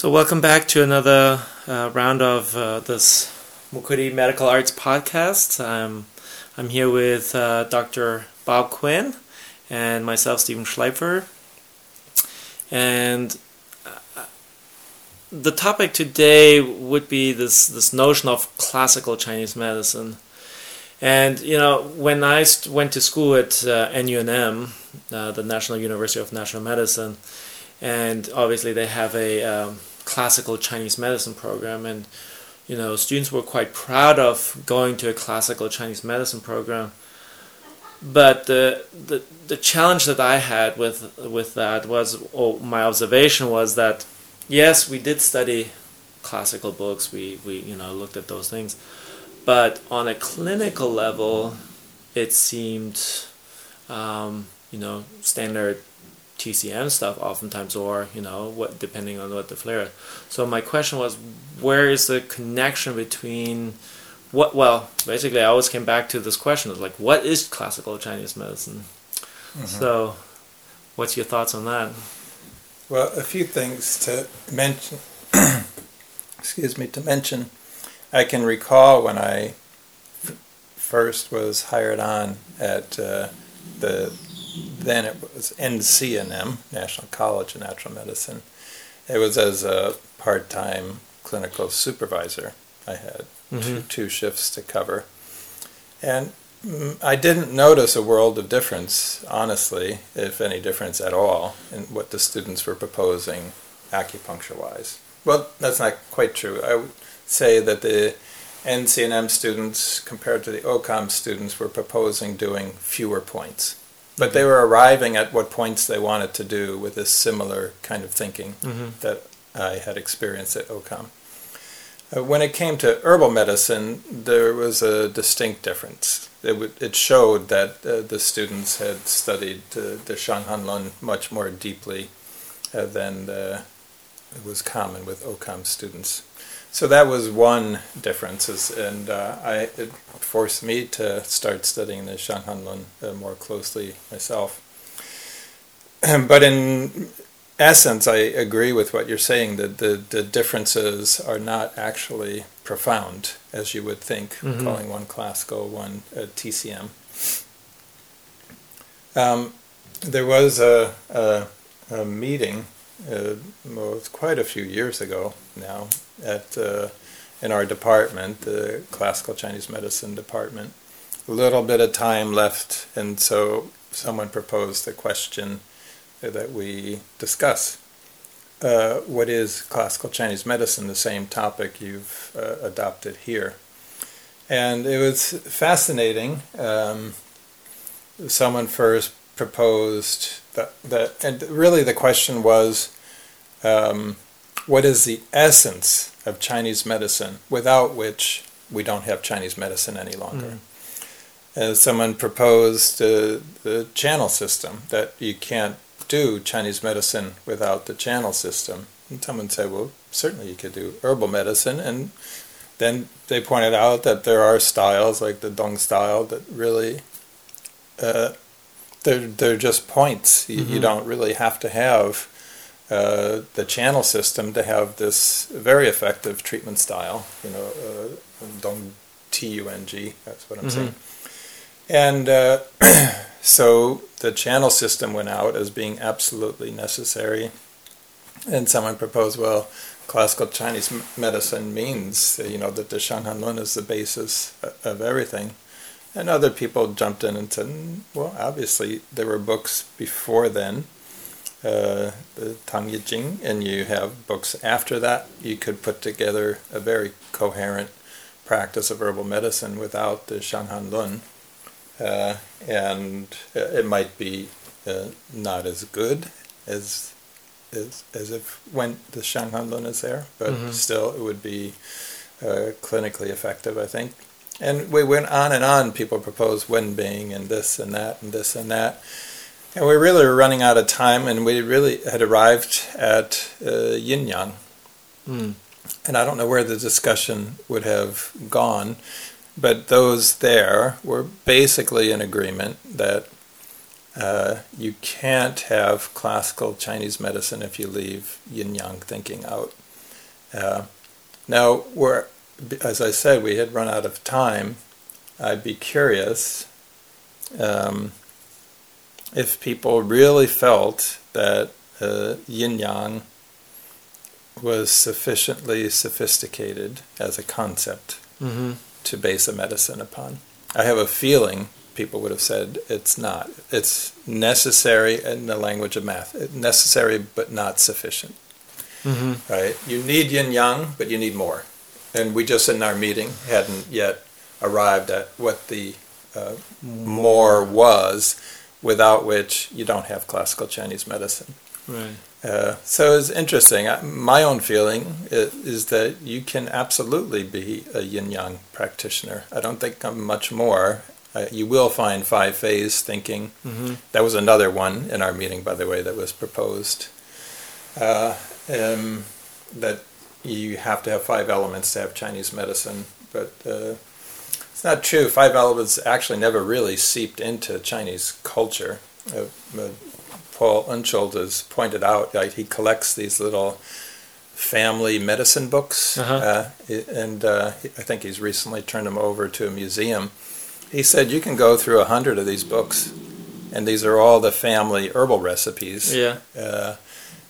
So, welcome back to another uh, round of uh, this Mukudi Medical Arts podcast. I'm, I'm here with uh, Dr. Bob Quinn and myself, Stephen Schleifer. And uh, the topic today would be this, this notion of classical Chinese medicine. And, you know, when I st- went to school at uh, NUNM, uh, the National University of Natural Medicine, and obviously they have a um, classical Chinese medicine program, and you know students were quite proud of going to a classical Chinese medicine program. But the the, the challenge that I had with with that was, or my observation was that, yes, we did study classical books. We we you know looked at those things, but on a clinical level, it seemed, um, you know, standard TCM stuff oftentimes, or you know, what depending on what the flare. Is. So my question was, where is the connection between what? Well, basically, I always came back to this question: of like, what is classical Chinese medicine? Mm-hmm. So, what's your thoughts on that? Well, a few things to mention. excuse me, to mention. I can recall when I f- first was hired on at uh, the then it was NCNM, National College of Natural Medicine. It was as a part-time clinical supervisor. I had mm-hmm. two, two shifts to cover. And mm, I didn't notice a world of difference, honestly, if any difference at all, in what the students were proposing acupuncture-wise. Well, that's not quite true. I would say that the NCNM students, compared to the OCOM students, were proposing doing fewer points. But they were arriving at what points they wanted to do with this similar kind of thinking mm-hmm. that I had experienced at OCOM. Uh, when it came to herbal medicine, there was a distinct difference. It, w- it showed that uh, the students had studied uh, the Shanghan Lun much more deeply uh, than the, it was common with OCOM students. So that was one difference, and uh, I, it forced me to start studying the Shanghanlun uh, more closely myself. but in essence, I agree with what you're saying that the, the differences are not actually profound, as you would think, mm-hmm. calling one classical, one uh, TCM. Um, there was a, a, a meeting uh, well, it's quite a few years ago now, at uh, in our department, the classical Chinese medicine department. A little bit of time left, and so someone proposed the question that we discuss. Uh, what is classical Chinese medicine? The same topic you've uh, adopted here, and it was fascinating. Um, someone first proposed that, that and really the question was um, what is the essence of Chinese medicine without which we don't have Chinese medicine any longer. Mm. someone proposed uh, the channel system, that you can't do Chinese medicine without the channel system. And someone said, well, certainly you could do herbal medicine. And then they pointed out that there are styles, like the Dong style, that really uh, they're they're just points. You, mm-hmm. you, don't really have to have uh, the channel system to have this very effective treatment style. You know, uh, Dong T U N G. That's what I'm mm-hmm. saying. And uh, so the channel system went out as being absolutely necessary. And someone proposed, well, classical Chinese medicine means, you know, that the Shanghan Lun is the basis of everything. And other people jumped in and said, mm, well, obviously there were books before then, uh, the Tang Jing, and you have books after that. You could put together a very coherent practice of herbal medicine without the Shanghan Lun. Uh, and it might be uh, not as good as as, as if when the Shanghan Lun is there, but mm-hmm. still it would be uh, clinically effective, I think. And we went on and on. People proposed Wenbing and this and that and this and that. And we really were running out of time, and we really had arrived at uh, yin yang. Mm. And I don't know where the discussion would have gone, but those there were basically in agreement that uh, you can't have classical Chinese medicine if you leave yin yang thinking out. Uh, now, we're, as I said, we had run out of time. I'd be curious um, if people really felt that uh, yin yang was sufficiently sophisticated as a concept Mm-hmm. to base a medicine upon. I have a feeling people would have said it's not. It's necessary in the language of math. Necessary but not sufficient. Mm-hmm. Right? You need yin yang, but you need more. And we just in our meeting hadn't yet arrived at what the uh, more was, without which you don't have classical Chinese medicine. Right. Uh, so it's interesting. I, my own feeling is, is that you can absolutely be a yin yang practitioner. I don't think I'm much more. Uh, you will find five phase thinking. Mm-hmm. That was another one in our meeting, by the way, that was proposed. Uh, um, that you have to have five elements to have Chinese medicine, but uh, it's not true. Five elements actually never really seeped into Chinese culture. Uh, uh, Paul Unschuld has pointed out that he collects these little family medicine books, Uh-huh. uh, and uh, I think he's recently turned them over to a museum. He said you can go through a hundred of these books, and these are all the family herbal recipes. Yeah. Uh,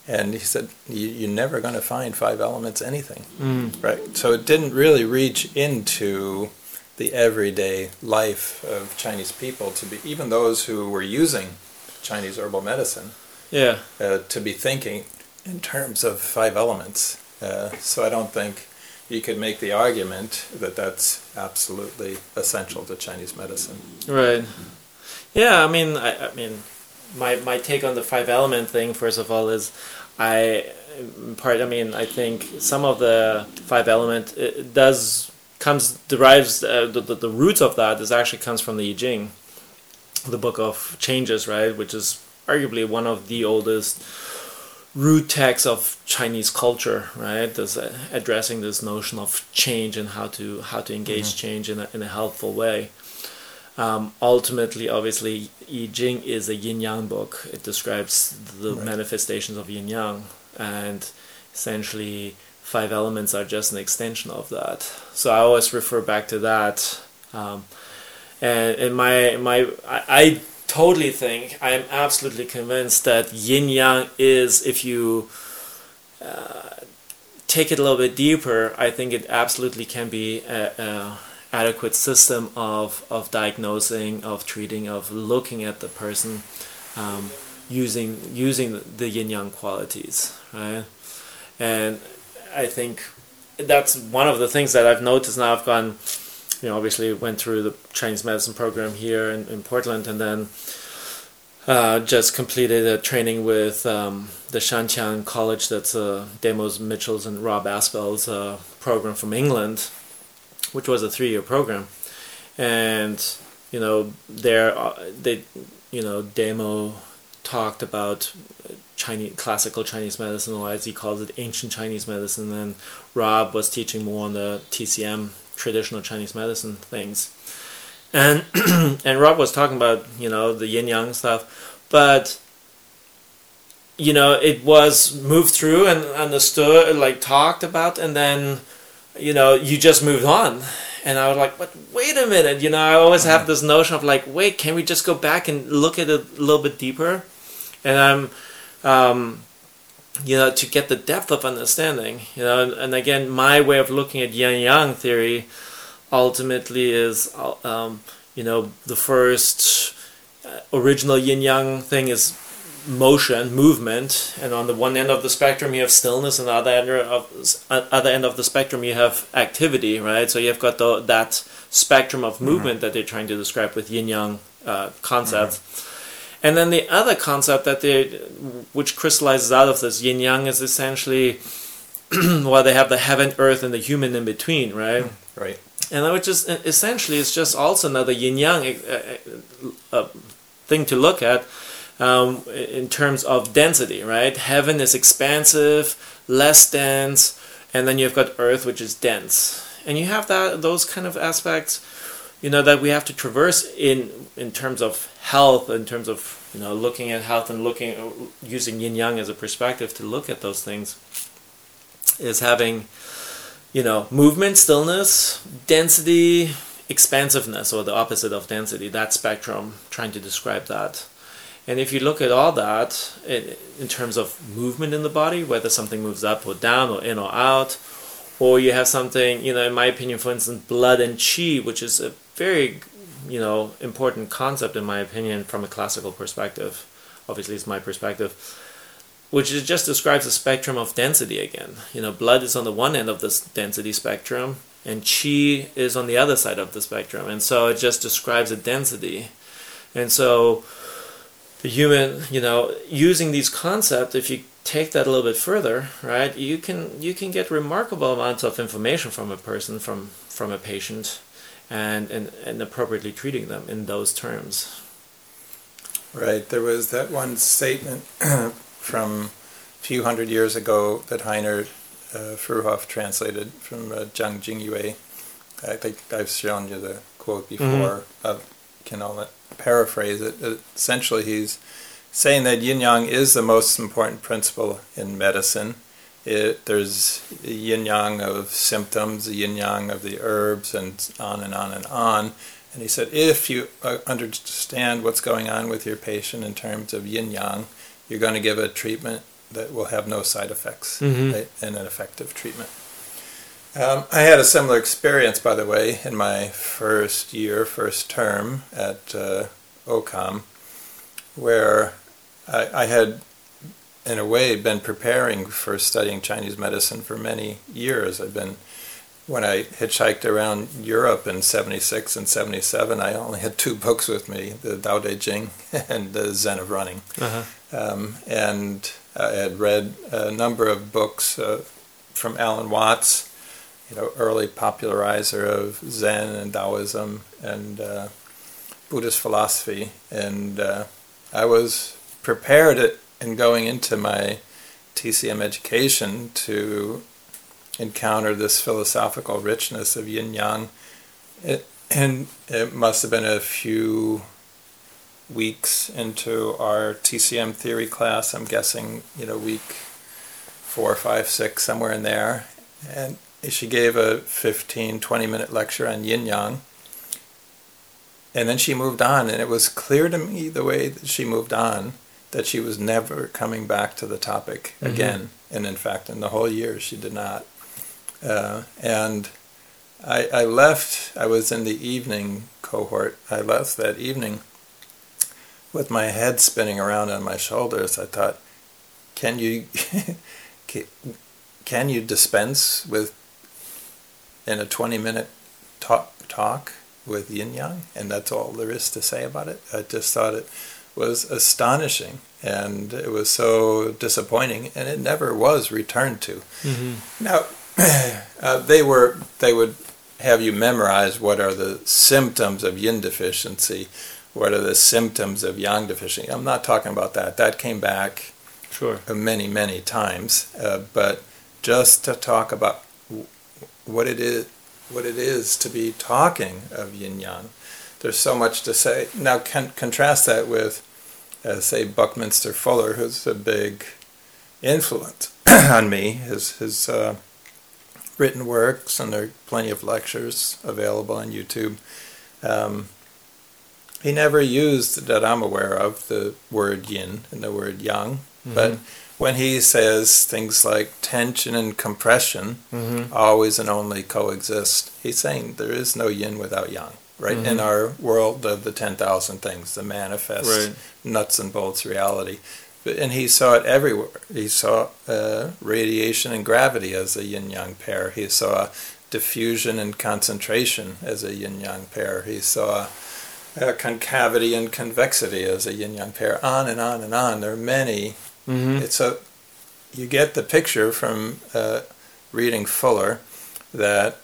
and he said you, you're never going to find five elements anything. Mm. Right. So it didn't really reach into the everyday life of Chinese people to be even those who were using Chinese herbal medicine Yeah. uh, to be thinking in terms of five elements. Uh, so I don't think you could make the argument that that's absolutely essential to Chinese medicine. Right. Yeah, I mean, I, I mean, my my take on the five element thing, first of all, is I part. I mean, I think some of the five element does comes derives uh, the, the the roots of that is actually comes from the I Ching, the book of changes, right, which is arguably one of the oldest root texts of Chinese culture, right? This uh, addressing this notion of change and how to how to engage change in a in a helpful way. Um, ultimately, obviously, I Ching is a yin yang book. It describes the Right. manifestations of yin yang, and essentially, five elements are just an extension of that. So I always refer back to that. Um, and in my my, I, I totally think I am absolutely convinced that yin yang is if you uh, take it a little bit deeper. I think it absolutely can be a, a adequate system of of diagnosing, of treating, of looking at the person, um, using using the yin yang qualities, right? And I think that's one of the things that I've noticed now. I've gone, you know, obviously went through the Chinese medicine program here in, in Portland, and then uh, just completed a training with um, the Shanqiang College. That's uh, Demos Mitchell's and Rob Aspell's uh, program from England, which was a three-year program, and you know, there uh, they, you know, Damo talked about Chinese classical Chinese medicine, or as he calls it, ancient Chinese medicine. And Rob was teaching more on the TCM, traditional Chinese medicine things. And and Rob was talking about you know the yin yang stuff, but you know it was moved through and understood, like talked about, and then you know you just moved on. And I was like, but wait a minute, you know, I always have mm-hmm. this notion of like, wait, can we just go back and look at it a little bit deeper? And I'm um, you know, to get the depth of understanding, you know, and, and again, my way of looking at yin yang theory ultimately is, um, you know, the first uh, original yin yang thing is motion, movement, and on the one end of the spectrum you have stillness, and the other end of other end of the spectrum you have activity, right? So you've got the, that spectrum of movement mm-hmm. that they're trying to describe with yin yang uh, concepts. Mm-hmm. And then the other concept that they, which crystallizes out of this yin yang, is essentially, well, they have the heaven, earth, and the human in between, right? Right. And which is essentially it's just also another yin yang uh, uh, thing to look at um, in terms of density, right? Heaven is expansive, less dense, and then you've got earth, which is dense, and you have that those kind of aspects you know that we have to traverse in in terms of health in terms of you know looking at health and looking using yin yang as a perspective to look at those things is having, you know, movement, stillness, density, expansiveness, or the opposite of density, that spectrum, trying to describe that. And if you look at all that in, in terms of movement in the body, whether something moves up or down or in or out, or you have something, you know, in my opinion, for instance, blood and chi, which is a very, you know, important concept in my opinion from a classical perspective. Obviously, it's my perspective, which just describes a spectrum of density again. You know, blood is on the one end of this density spectrum, and chi is on the other side of the spectrum, and so it just describes a density. And so, the human, you know, using these concepts, if you take that a little bit further, right, you can you can get remarkable amounts of information from a person, from from a patient, and and, and appropriately treating them in those terms. Right. There was that one statement from a few hundred years ago that Heiner uh, Fruehauf translated from uh, Zhang Jingyue. I think I've shown you the quote before. Mm-hmm. I can only paraphrase it. Essentially, he's saying that yin yang is the most important principle in medicine. It, there's yin yang of symptoms, the yin yang of the herbs, and on and on and on. And he said, if you uh, understand what's going on with your patient in terms of yin yang, you're going to give a treatment that will have no side effects mm-hmm. right, and an effective treatment. Um, I had a similar experience, by the way, in my first year, first term at uh, OCOM, where I, I had, in a way, been preparing for studying Chinese medicine for many years. I've been, when I hitchhiked around Europe in 76 and 77, I only had two books with me the Tao Te Ching and the Zen of Running. Uh-huh. Um, and I had read a number of books uh, from Alan Watts you know, early popularizer of Zen and Taoism and uh, Buddhist philosophy, and uh, I was prepared in going into my TCM education to encounter this philosophical richness of yin yang. It, and it must have been a few weeks into our TCM theory class. I'm guessing, you know, week four, five, six, somewhere in there. And she gave a 15, 20 minute lecture on yin yang. And then she moved on, and it was clear to me the way that she moved on that she was never coming back to the topic mm-hmm. again. And in fact, in the whole year, she did not. Uh, and I, I left, I was in the evening cohort. I left that evening with my head spinning around on my shoulders. I thought, can you, can you dispense with in a 20 minute talk, talk with yin yang, and that's all there is to say about it. I just thought it was astonishing and it was so disappointing, and it never was returned to. Mm-hmm. Now, uh, they were they would have you memorize what are the symptoms of yin deficiency, what are the symptoms of yang deficiency. I'm not talking about that. That came back sure many many times, uh, but just to talk about what it is what it is to be talking of yin yang. There's so much to say. Now, can, contrast that with, uh, say, Buckminster Fuller, who's a big influence on me. His his uh, written works, and there are plenty of lectures available on YouTube. Um, he never used that I'm aware of the word yin and the word yang, mm-hmm. but when he says things like tension and compression mm-hmm. always and only coexist, he's saying there is no yin without yang, right? Mm-hmm. In our world of the 10,000 things, the manifest right. nuts and bolts reality. And he saw it everywhere. He saw uh, radiation and gravity as a yin yang pair. He saw diffusion and concentration as a yin yang pair. He saw uh, concavity and convexity as a yin yang pair. On and on and on. There are many Mm-hmm. It's a you get the picture from uh, reading Fuller that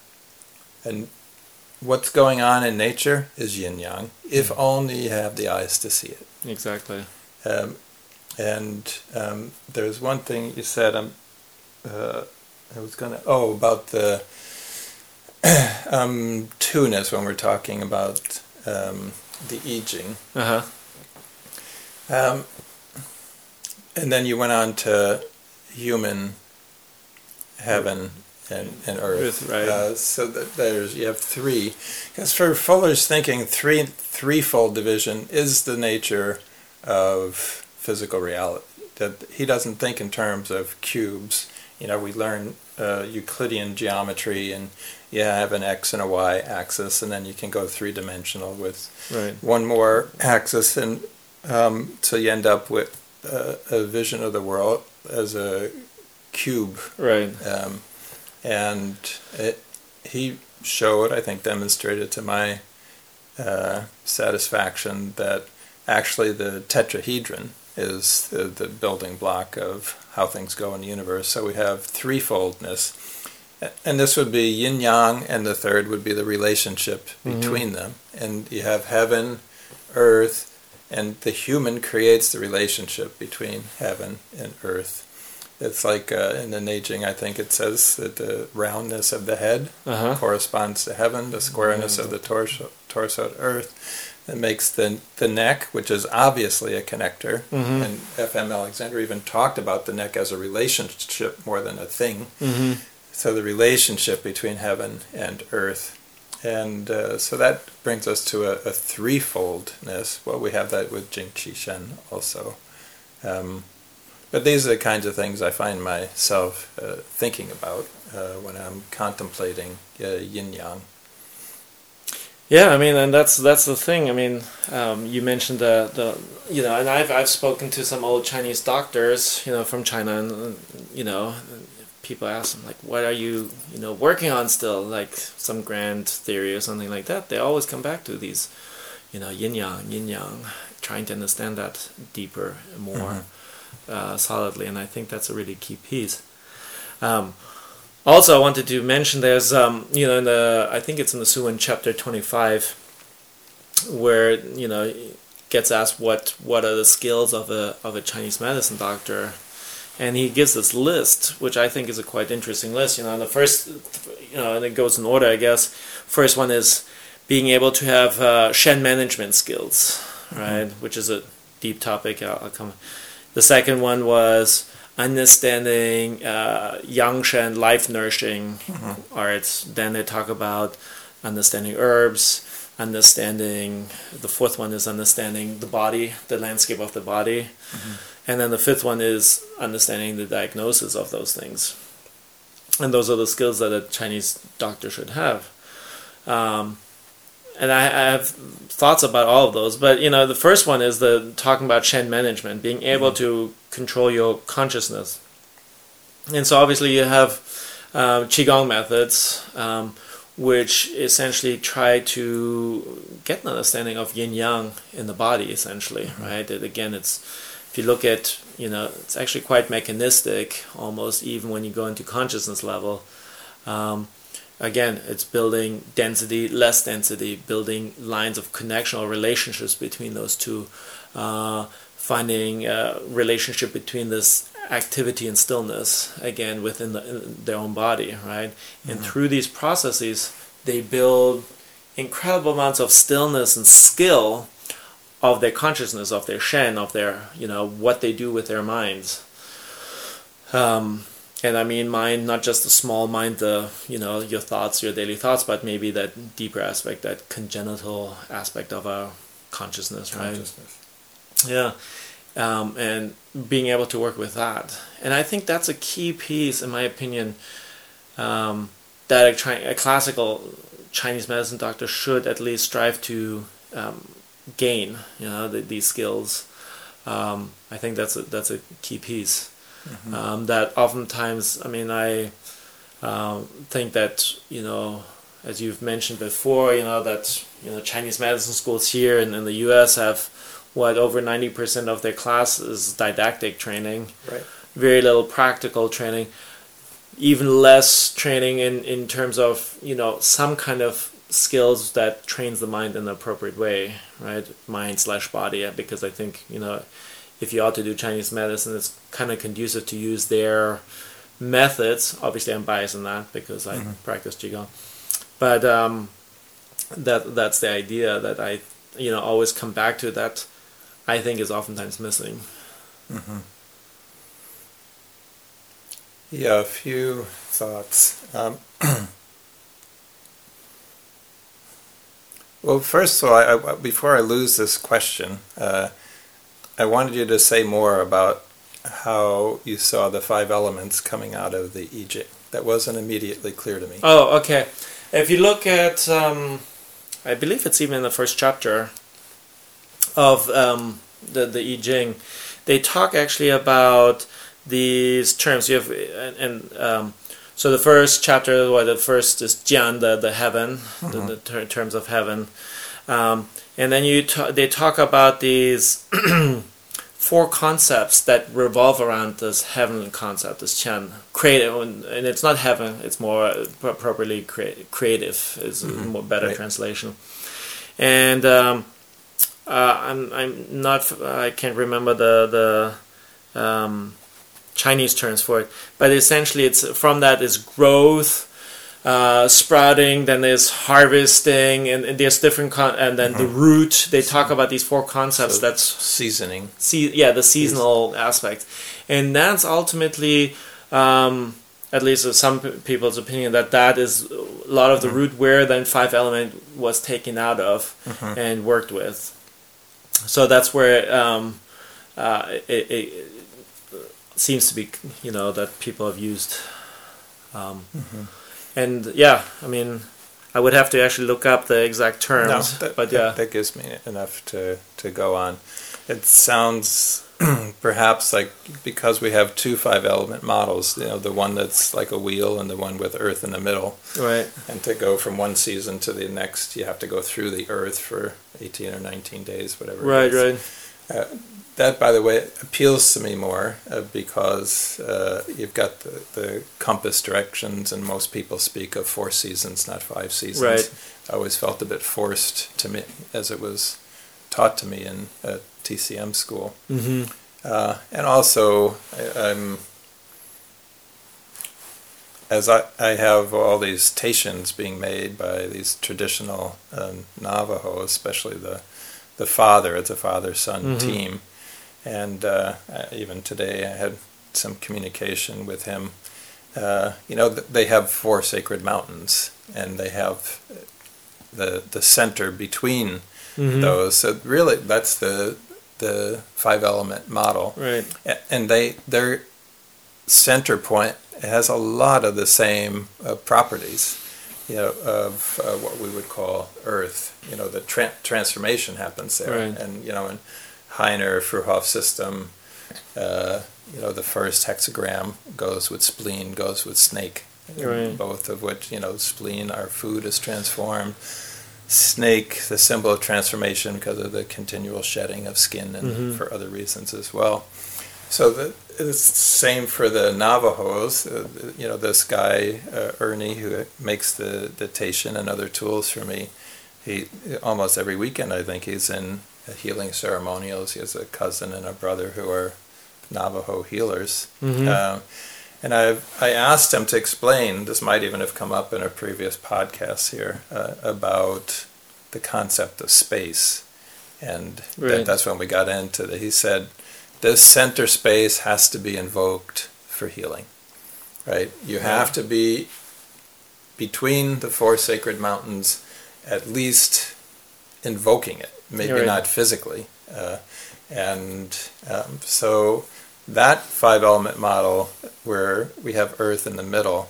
and what's going on in nature is yin yang. If mm-hmm. only you have the eyes to see it. Exactly. Um, and um, there's one thing you said. Um, uh, I was gonna. Oh, about the um, two-ness when we're talking about um, the I Ching. Uh huh. Um, and then you went on to human heaven and, and earth. Earth, right. Uh, so that there's you have three. Because for Fuller's thinking, three threefold division is the nature of physical reality. That he doesn't think in terms of cubes. You know, we learn uh, Euclidean geometry, and you have an x and a y axis, and then you can go three dimensional with Right. one more axis, and um, so you end up with uh, a vision of the world as a cube Right. um, and it, he showed, I think, demonstrated to my uh, satisfaction that actually the tetrahedron is the, the building block of how things go in the universe. So we have threefoldness. And this would be yin yang, and the third would be the relationship Mhm. between them. And you have heaven, earth, and the human creates the relationship between heaven and earth. It's like uh, in the Neijing, I think it says that the roundness of the head Uh huh. corresponds to heaven, the squareness of the torso, torso to earth. That makes the, the neck, which is obviously a connector, Mhm. and F.M. Alexander even talked about the neck as a relationship more than a thing. Mm-hmm. So the relationship between heaven and earth. And uh, so that brings us to a, a threefoldness. Well, we have that with Jing Qi Shen also. Um, but these are the kinds of things I find myself uh, thinking about uh, when I'm contemplating uh, yin yang. Yeah, I mean, and that's that's the thing. I mean, um, you mentioned the the you know, and I've I've spoken to some old Chinese doctors, you know, from China, and you know, people ask them like, what are you you know working on still, like some grand theory or something like that. They always come back to these, you know, yin yang, yin yang, trying to understand that deeper more uh, solidly, and I think that's a really key piece. Um, also, I wanted to mention there's, um, you know, in the I think it's in the Suwen chapter 25, where you know gets asked what what are the skills of a of a Chinese medicine doctor, and he gives this list, which I think is a quite interesting list. You know, and the first, you know, and it goes in order, I guess. First one is being able to have uh, Shen management skills, right, which is a deep topic. I'll, I'll come. The second one was understanding uh, yang sheng life nourishing arts. Then they talk about understanding herbs, understanding. The fourth one is understanding the body, the landscape of the body, and then the fifth one is understanding the diagnosis of those things. And those are the skills that a Chinese doctor should have. Um, and I, I have thoughts about all of those, but you know, the first one is the talking about Shen management, being able to control your consciousness. And so, obviously, you have um, qigong methods, um, which essentially try to get an understanding of yin yang in the body, essentially, right? That again, it's if you look at, you know, it's actually quite mechanistic, almost even when you go into consciousness level. Um, again, it's building density, less density, building lines of connection or relationships between those two, uh, finding a relationship between this activity and stillness, again, within the, their own body, right? And through these processes, they build incredible amounts of stillness and skill of their consciousness, of their Shen, of their, you know, what they do with their minds. Um, and I mean mind, not just the small mind, the you know your thoughts, your daily thoughts, but maybe that deeper aspect, that congenital aspect of our consciousness, right? Consciousness. Yeah, um, and being able to work with that, and I think that's a key piece, in my opinion, um, that a, Chi- a classical Chinese medicine doctor should at least strive to um, gain. You know, the, these skills. Um, I think that's a that's a key piece um, that oftentimes, I mean, I um, think that you know, as you've mentioned before, you know that you know Chinese medicine schools here and in the U.S. have what over ninety percent of their class is didactic training, Right. very little practical training, even less training in in terms of you know some kind of skills that trains the mind in the appropriate way, right? Mind slash body, because I think you know if you ought to do Chinese medicine, it's kind of conducive to use their methods. Obviously, I'm biased in that because I practice qigong, but um, that that's the idea that I you know always come back to that I think is oftentimes missing. Yeah, a few thoughts. Um, well, first of all, I, I, before I lose this question, uh, I wanted you to say more about how you saw the five elements coming out of the I Ching. That wasn't immediately clear to me. Oh, okay. If you look at, um, I believe it's even in the first chapter of um, the the I Ching, they talk actually about these terms. You have and, and um, so the first chapter, well, the first is Qian, the the heaven, mm-hmm. the, the ter- terms of heaven, um, and then you ta- they talk about these. four concepts that revolve around this heaven concept, this Qian Creative, and it's not heaven, it's more properly crea- creative, is mm-hmm. a more better right. translation. And um, uh, I'm, I'm not, I can't remember the, the um, Chinese terms for it, but essentially it's from that is growth, uh, sprouting, then there's harvesting, and, and there's different con- and then mm-hmm. the root. They talk about these four concepts. So that's seasoning. See, yeah, the seasonal aspect, and that's ultimately, um, at least some people's opinion, that that is a lot of the mm-hmm. root where then five element was taken out of mm-hmm. and worked with. So that's where um, uh, it, it, seems to be, you know, that people have used. Um, mm-hmm and yeah, I mean, I would have to actually look up the exact terms. No, that, but yeah, that, that gives me enough to to go on. It sounds perhaps like because we have two five element models, you know, the one that's like a wheel and the one with Earth in the middle. Right. And to go from one season to the next, you have to go through the Earth for eighteen or nineteen days, whatever. Right. Right. Uh, that, by the way, appeals to me more uh, because uh, you've got the, the, compass directions, and most people speak of four seasons, not five seasons. Right. I always felt a bit forced to me as it was taught to me in a TCM school. Mm-hmm. Uh, and also, I, am as I, I have all these teishins being made by these traditional um, Navajo, especially the the father, it's a father son mm-hmm. team and uh, even today I had some communication with him. Uh, you know, they have four sacred mountains, and they have the the center between mm-hmm. those. So really, that's the the five element model. Right. And they their center point has a lot of the same uh, properties. You know, of uh, what we would call Earth. You know, the tra- transformation happens there, right. and you know, and Heiner Fruehauf system, uh, you know, the first hexagram goes with spleen, goes with snake, right. both of which, you know, spleen, our food is transformed. Snake, the symbol of transformation because of the continual shedding of skin and mm-hmm. for other reasons as well. So the, it's the same for the Navajos. Uh, you know, this guy, uh, Ernie, who makes the, the teishin and other tools for me, he almost every weekend, I think, he's in healing ceremonials. He has a cousin and a brother who are Navajo healers. Mm-hmm. Uh, and I I asked him to explain. This might even have come up in a previous podcast here uh, about the concept of space, and right. that, that's when we got into it. He said this center space has to be invoked for healing, right? You have to be between the four sacred mountains, at least invoking it maybe right. not physically. Uh, and um, so that five element model, where we have Earth in the middle,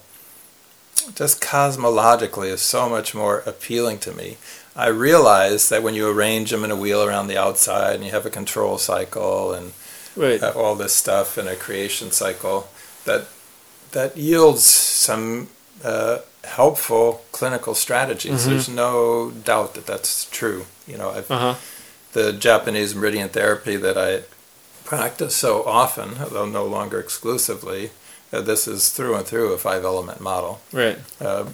just cosmologically is so much more appealing to me. I realize that when you arrange them in a wheel around the outside and you have a control cycle and right. uh, all this stuff in a creation cycle, that that yields some uh, helpful clinical strategies. Mm-hmm. There's no doubt that that's true. You know, uh-huh. the Japanese meridian therapy that I practice so often, although no longer exclusively, uh, this is through and through a five element model. Right. Uh,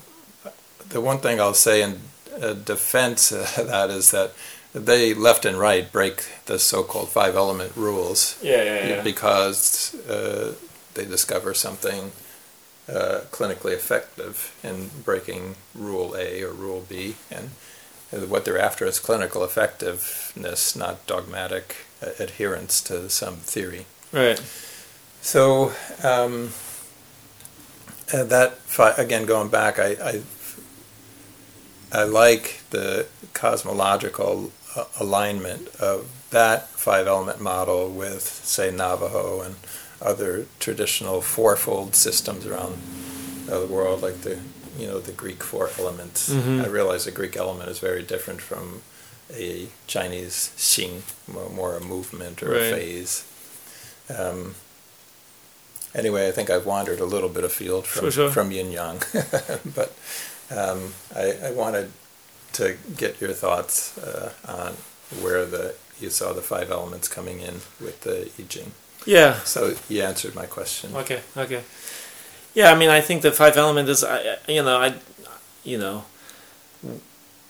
the one thing I'll say in uh, defense of that is that they left and right break the so-called five element rules. Yeah, yeah, yeah. Because uh, they discover something uh, clinically effective in breaking Rule A or Rule B, and what they're after is clinical effectiveness, not dogmatic uh, adherence to some theory. Right. So, um, uh, that fi- again going back, I, I I like the cosmological uh, alignment of that five element model with, say, Navajo and other traditional fourfold systems around the world, like the you know the Greek four elements. Mhm. I realize the Greek element is very different from a Chinese Xing, more, more a movement or Right. a phase. Um, anyway, I think I've wandered a little bit afield from Sure, sure. from yin yang, but um, I, I wanted to get your thoughts uh, on where the you saw the five elements coming in with the I Ching. Yeah. So you answered my question. Okay. Okay. Yeah, I mean, I think the five element is, I, you know, I, you know,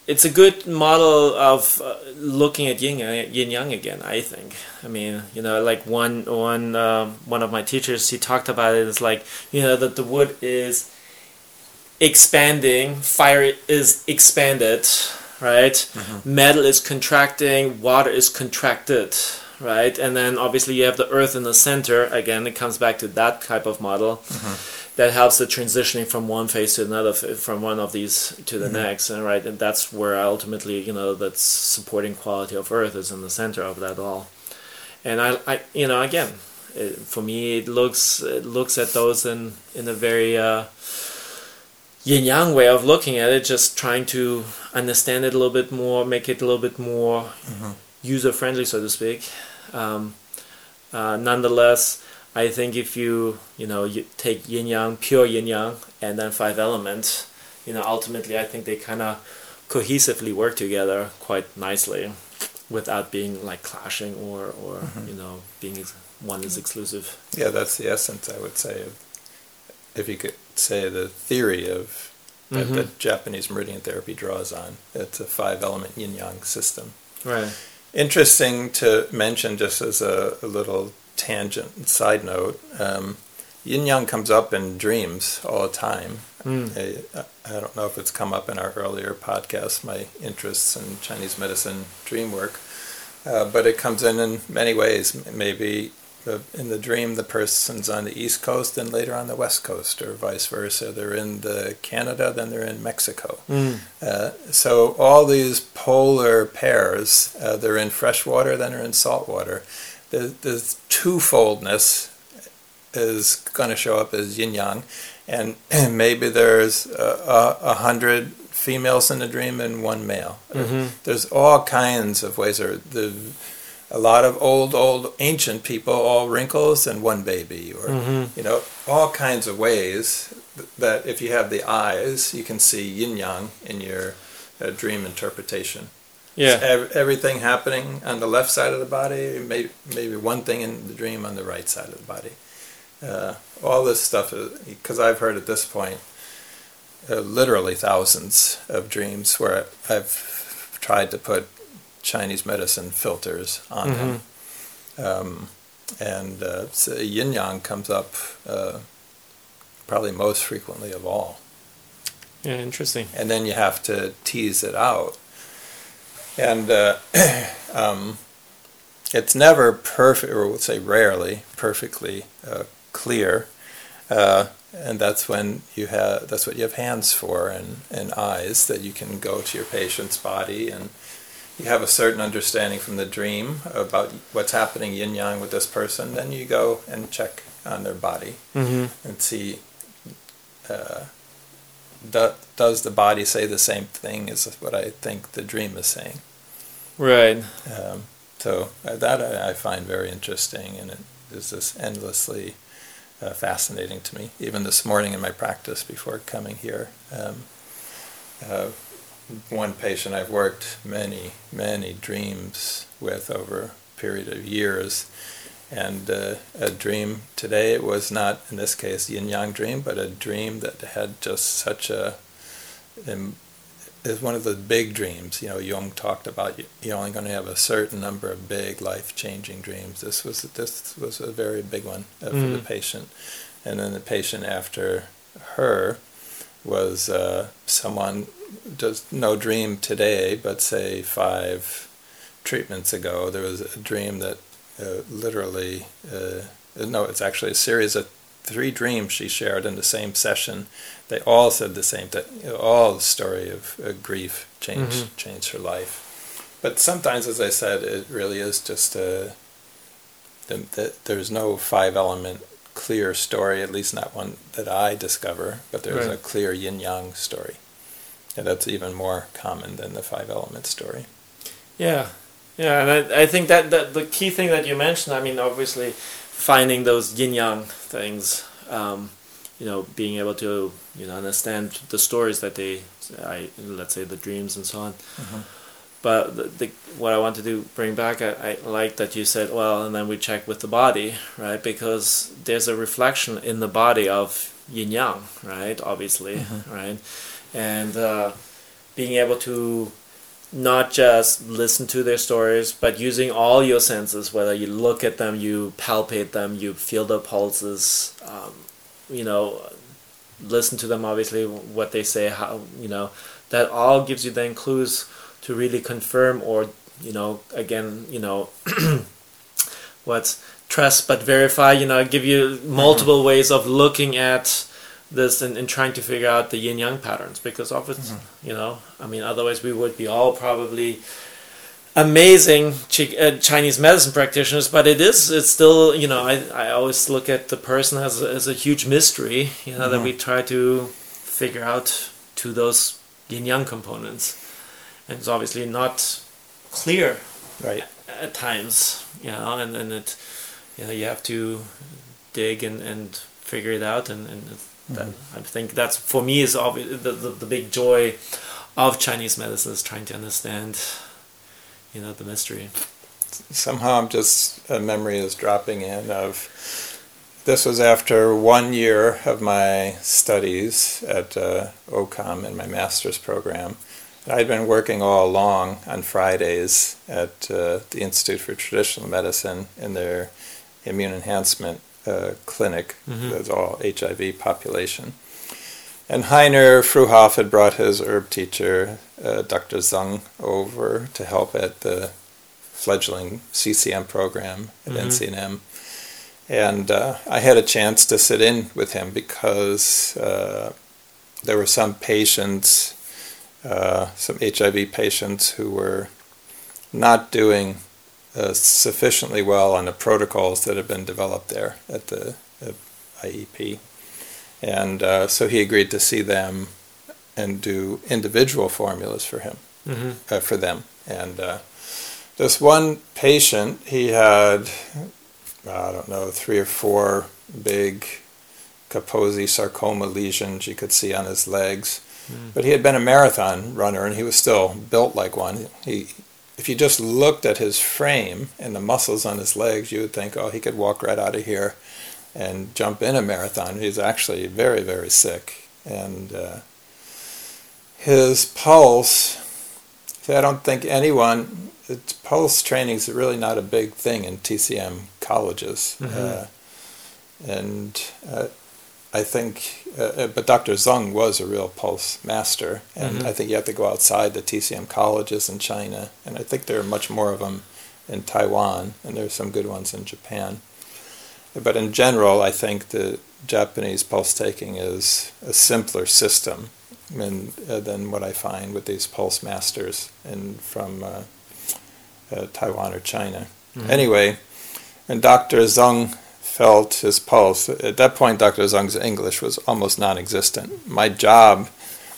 it's a good model of uh, looking at yin yin yang again. I think. I mean, you know, like one one um, one of my teachers, he talked about it. It's like you know that the wood is expanding, fire is expanded, right? Metal is contracting, water is contracted, right? And then obviously you have the earth in the center. Again, it comes back to that type of model mm-hmm. that helps the transitioning from one phase to another, from one of these to the mm-hmm. next, and right? And that's where ultimately, you know, that's supporting quality of earth is in the center of that all. And I, I you know, again, it, for me, it looks it looks at those in in a very uh, yin yang way of looking at it, just trying to understand it a little bit more, make it a little bit more mm-hmm. user friendly, so to speak. Um, uh, nonetheless, I think if you you know you take yin yang, pure yin yang, and then five elements, you know, ultimately, I think they kind of cohesively work together quite nicely, without being like clashing or or you know being ex- one is exclusive. Yeah, that's the essence, I would say, of, if you could say the theory of that, Mhm. that Japanese meridian therapy draws on. It's a five element yin yang system. Right. Interesting to mention, just as a, a little tangent side note, um, yin yang comes up in dreams all the time. Mm. I, I don't know if it's come up in our earlier podcast, my interests in Chinese medicine dream work, uh, but it comes in in many ways. Maybe uh, in the dream, the person's on the East Coast and later on the West Coast, or vice versa. They're in the Canada, then they're in Mexico. Mm. Uh, so all these polar pairs, uh, they're in fresh water, then they're in salt water. The, the twofoldness is going to show up as yin yang, and maybe there's a, a, a hundred females in the dream and one male. Mhm. There's all kinds of ways. Or the a lot of old, old, ancient people, all wrinkles and one baby, or Mhm. you know, all kinds of ways that if you have the eyes, you can see yin yang in your uh, dream interpretation. Yeah. Ev- everything happening on the left side of the body, maybe, maybe one thing in the dream on the right side of the body. Uh, all this stuff, because I've heard at this point uh, literally thousands of dreams where I've tried to put Chinese medicine filters on them. Um, and uh, so yin yang comes up uh, probably most frequently of all Yeah. Interesting. and then you have to tease it out. And uh, um, it's never perfect, or we'll say rarely perfectly uh, clear. Uh, and that's when you have that's what you have hands for and, and eyes that you can go to your patient's body and you have a certain understanding from the dream about what's happening yin yang with this person. Then you go and check on their body Mm-hmm. and see uh, do, does the body say the same thing as what I think the dream is saying. Right. Um, so uh, that I, I find very interesting, and it is just endlessly uh, fascinating to me. Even this morning in my practice before coming here, um, uh, one patient I've worked many, many dreams with over a period of years. And uh, a dream today it was not, in this case, yin yang dream, but a dream that had just such a. Um, is one of the big dreams. You know, Jung talked about you- you're only going to have a certain number of big life-changing dreams. This was this was a very big one uh, for the Mm. patient, and then the patient after her was uh, someone just no dream today, but say five treatments ago, there was a dream that uh, literally uh, no, it's actually a series of three dreams she shared in the same session. They all said the same thing. All the story of uh, grief changed Mhm. changed her life. But sometimes, as I said, it really is just a. The, the, there's no five element clear story, at least not one that I discover. But there's a clear yin yang story, and that's even more common than the five element story. Yeah, yeah, and I, I think that, that the key thing that you mentioned, I mean, obviously, finding those yin yang things, um, you know, being able to you know understand the stories that they, I let's say the dreams and so on. But the, the what I want to do bring back, I, I like that you said, well, and then we check with the body, right? Because there's a reflection in the body of yin yang, right? Obviously, right, and uh, being able to not just listen to their stories, but using all your senses, whether you look at them, you palpate them, you feel their pulses, um, you know, listen to them, obviously, what they say, how, you know, that all gives you then clues to really confirm or, you know, again, you know, what's trust but verify, you know, give you multiple ways of looking at this and, and trying to figure out the yin yang patterns because obviously, you know, I mean, otherwise we would be all probably amazing uh, Chinese medicine practitioners, but it is, it's still, you know, I, I always look at the person as a, as a huge mystery, you know, that we try to figure out to those yin yang components. And it's obviously not clear Right. at times, you know, and, and it, you know, you have to dig and, and figure it out, and, and that, I think that's for me is obvious the, the the big joy of Chinese medicine is trying to understand, you know, the mystery. somehow I'm just a memory is dropping in of this was after one year of my studies at uh, OCOM in my master's program. I'd been working all along on Fridays at uh, the Institute for Traditional Medicine in their immune enhancement uh, clinic. Mhm. That's all HIV population. And Heiner Fruehauf had brought his herb teacher, uh, Dr. Zung, over to help at the fledgling CCM program at Mhm. NCNM. And uh, I had a chance to sit in with him because uh, there were some patients, uh, some HIV patients, who were not doing uh, sufficiently well on the protocols that had been developed there at the IEP. And uh, so he agreed to see them and do individual formulas for him Mm-hmm. uh, for them. And uh, this one patient, he had, I don't know, three or four big Kaposi sarcoma lesions you could see on his legs. But he had been a marathon runner and he was still built like one. He, if you just looked at his frame and the muscles on his legs, you would think, oh, he could walk right out of here and jump in a marathon. He's actually very, very sick. And uh, his pulse, I don't think anyone, it's, pulse training is really not a big thing in TCM colleges. Mhm. Uh, and uh, I think, uh, uh, but Dr. Zung was a real pulse master. And Mhm. I think you have to go outside the TCM colleges in China. And I think there are much more of them in Taiwan, and there's some good ones in Japan. But in general, I think the Japanese pulse taking is a simpler system than, uh, than what I find with these pulse masters in, from uh, uh, Taiwan or China. Mhm. Anyway, and Dr. Zung felt his pulse. At that point, Dr. Zung's English was almost non existent. My job,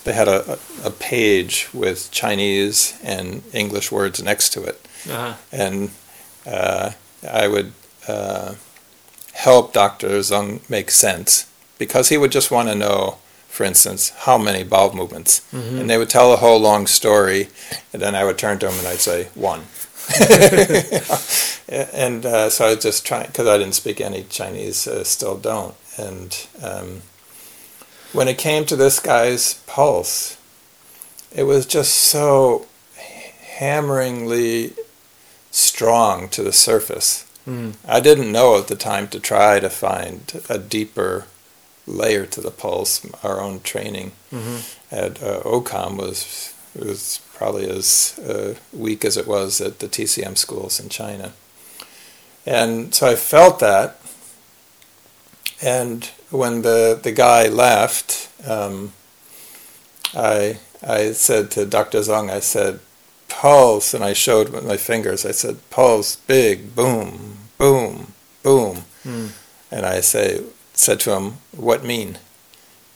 they had a, a page with Chinese and English words next to it Uh-huh. and uh, I would uh, help Dr. Zung make sense because he would just want to know, for instance, how many bowel movements. Mhm. And they would tell a whole long story, and then I would turn to him and I'd say, one. and uh, so I was just trying, because I didn't speak any Chinese, uh, still don't. And um, when it came to this guy's pulse, it was just so hammeringly strong to the surface. Mm. I didn't know at the time to try to find a deeper layer to the pulse. Our own training Mm-hmm. at uh, OCOM was was probably as uh, weak as it was at the TCM schools in China. And so I felt that, and when the, the guy left, um, I, I said to Dr. Zong, I said, pulse, and I showed with my fingers, I said, pulse, big, boom, boom, boom. Mm. And I say, said to him, what mean?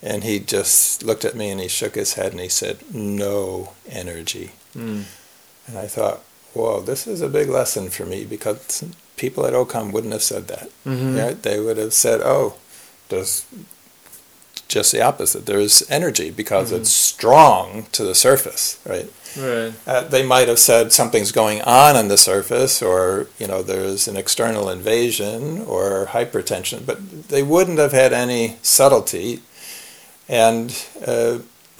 And he just looked at me and he shook his head and he said, no energy. Mm. And I thought, whoa, this is a big lesson for me because people at OCOM wouldn't have said that. Mm-hmm. Right? They would have said, oh, there's just the opposite. There's energy because mm-hmm. it's strong to the surface, right? Right. Uh, they might have said something's going on on the surface, or you know, there's an external invasion or hypertension, but they wouldn't have had any subtlety. And uh,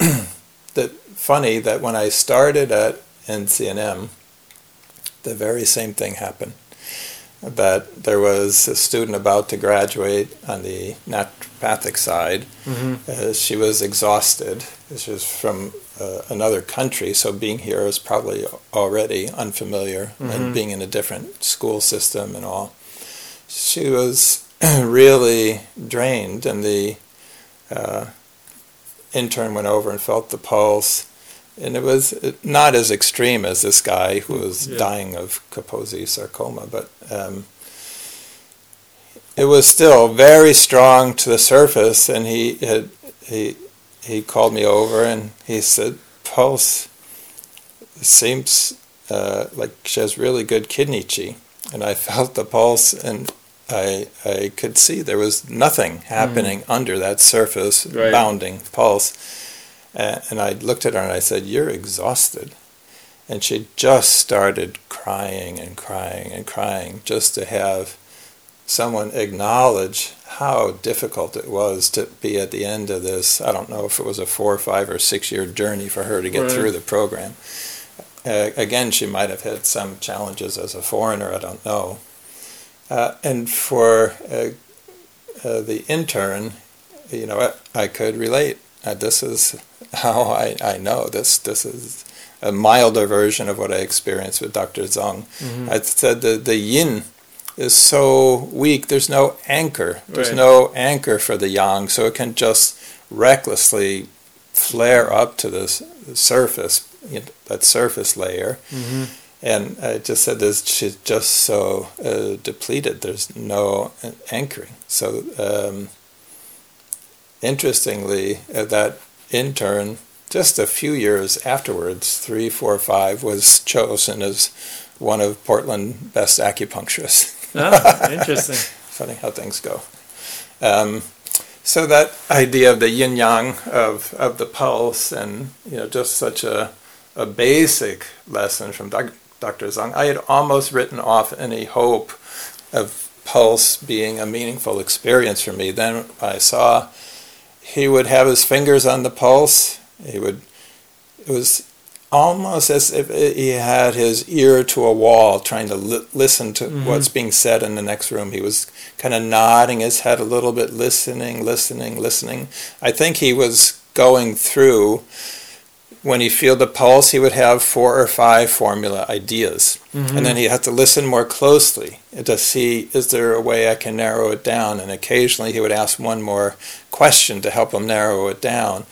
that funny that when I started at NCNM, the very same thing happened that there was a student about to graduate on the naturopathic side. Mm-hmm. Uh, she was exhausted. She was from uh, another country, so being here was probably already unfamiliar mm-hmm. and being in a different school system and all. She was really drained, and the uh, intern went over and felt the pulse and it was not as extreme as this guy who was yeah. dying of Kaposi sarcoma, but um, it was still very strong to the surface. And he had, he he called me over and he said, "Pulse seems uh, like she has really good kidney chi." And I felt the pulse, and I I could see there was nothing happening mm. under that surface right. bounding pulse and I looked at her and I said, You're exhausted. And she just started crying and crying and crying just to have someone acknowledge how difficult it was to be at the end of this. I don't know if it was a four or five or six year journey for her to get right. through the program. Uh, again, she might have had some challenges as a foreigner, I don't know. Uh, and for uh, uh the intern, you know, I, I could relate. Uh, this is how I, I know this this is a milder version of what I experienced with Dr. Zong. Mm-hmm. I said the, the yin is so weak, there's no anchor. There's right. no anchor for the yang, so it can just recklessly flare up to this surface, you know, that surface layer. Mm-hmm. And I just said this, she's just so uh, depleted, there's no anchoring. So, um, interestingly, uh, that intern, just a few years afterwards, three, four, five, was chosen as one of Portland best acupuncturists. Oh, interesting. Funny how things go. Um, so that idea of the yin yang of, of the pulse and you know just such a, a basic lesson from doc, Dr. Zong, I had almost written off any hope of pulse being a meaningful experience for me. Then I saw he would have his fingers on the pulse. He would, it was almost as if he had his ear to a wall trying to li- listen to mm-hmm. what's being said in the next room. He was kind of nodding his head a little bit, listening, listening, listening. I think he was going through when he feel the pulse, he would have four or five formula ideas, mm-hmm. and then he had to listen more closely to see is there a way I can narrow it down. And occasionally he would ask one more question to help him narrow it down.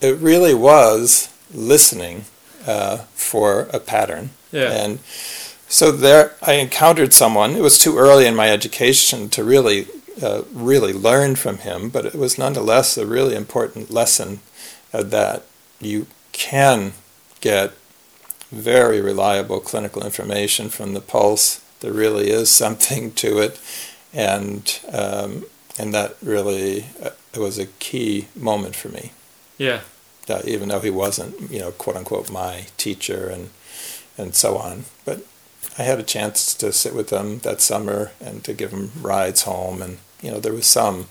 It really was listening uh, for a pattern, yeah. and so there I encountered someone. It was too early in my education to really. Uh, really learn from him, but it was nonetheless a really important lesson uh, that you can get very reliable clinical information from the pulse. There really is something to it, and um, and that really uh, was a key moment for me. Yeah. Uh, even though he wasn't, you know, quote unquote, my teacher and and so on, but I had a chance to sit with him that summer and to give him rides home, and you know, there was some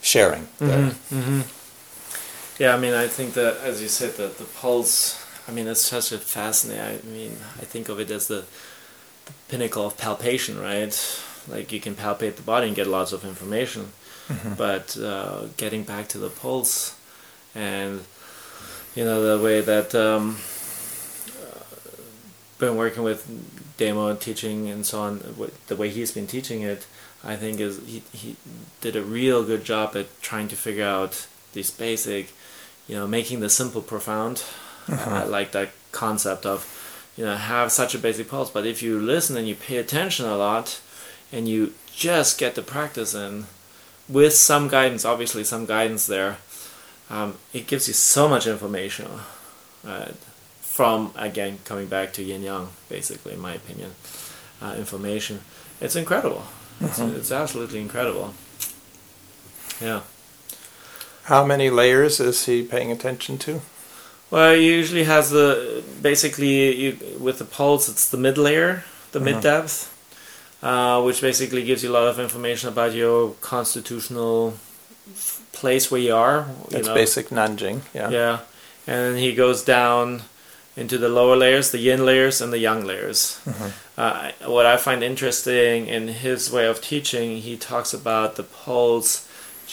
sharing. Mm-hmm, mm-hmm. Yeah, I mean, I think that, as you said, that the pulse, I mean, it's such a fascinating, I mean, I think of it as the, the pinnacle of palpation, right? Like you can palpate the body and get lots of information, mm-hmm. but uh, getting back to the pulse and, you know, the way that, um, uh, been working with Damo and teaching and so on, the way he's been teaching it, I think is he, he did a real good job at trying to figure out these basic, you know, making the simple profound. Uh-huh. I like that concept of, you know, have such a basic pulse. But if you listen and you pay attention a lot, and you just get the practice in, with some guidance, obviously some guidance there, um, it gives you so much information. Uh, from again coming back to yin yang, basically, in my opinion, uh, information. It's incredible. It's, Mhm. it's absolutely incredible. Yeah. How many layers is he paying attention to? Well, he usually has the basically you, with the pulse, it's the mid layer, the Mhm. mid depth, uh, which basically gives you a lot of information about your constitutional place where you are. You That's know. basic Nanjing. Yeah. Yeah, and then he goes down into the lower layers, the yin layers and the yang layers. Mhm. Uh, what I find interesting in his way of teaching, he talks about the pulse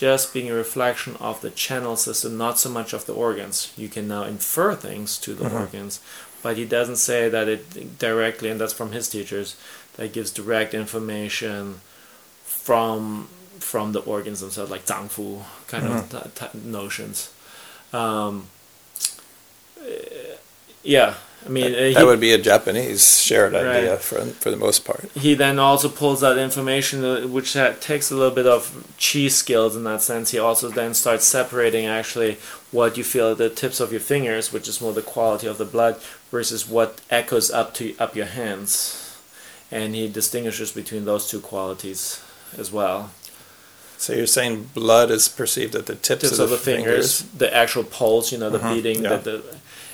just being a reflection of the channel system, not so much of the organs. You can now infer things to the Mhm. organs, but he doesn't say that it directly, and that's from his teachers, that gives direct information from from the organs themselves, like zangfu kind of t- t- notions. Um, yeah, I mean, uh, that would be a Japanese shared idea Right. for for the most part. he then also pulls out information uh, which ha- takes a little bit of chi skills in that sense. He also then starts separating actually what you feel at the tips of your fingers, which is more the quality of the blood, versus what echoes up to up your hands, and he distinguishes between those two qualities as well. So you're saying blood is perceived at the tips, Tips of the, fingers, the actual pulse, you know, the Mhm, beating, yeah. that the,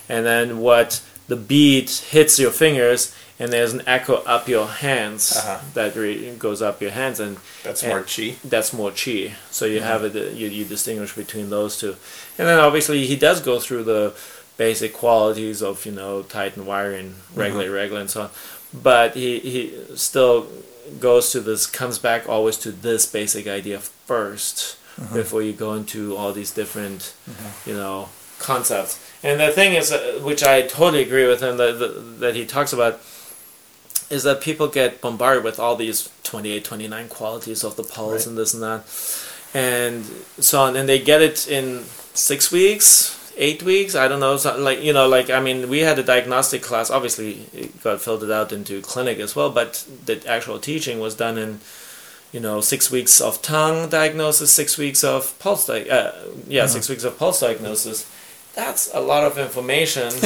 and then what the beat hits your fingers, and there's an echo up your hands Uh-huh. that re- goes up your hands, and That's And- more chi. that's more chi. So you mm-hmm. have it. You, you distinguish between those two, and then obviously he does go through the basic qualities of you know tight and wiring, mm-hmm. regular, irregular, and so on. But he he still goes to this, comes back always to this basic idea 1st mm-hmm. before you go into all these different, you know, concepts. And the thing is, uh, which I totally agree with him that that, that he talks about is that people get bombarded with all these 28 29 qualities of the pulse Right. and this and that. And so on and they get it in six weeks eight weeks i don't know so, like you know like i mean we had a diagnostic class obviously it got filtered out into clinic as well but the actual teaching was done in you know six weeks of tongue diagnosis six weeks of pulse di- uh, yeah six weeks of pulse diagnosis that's a lot of information.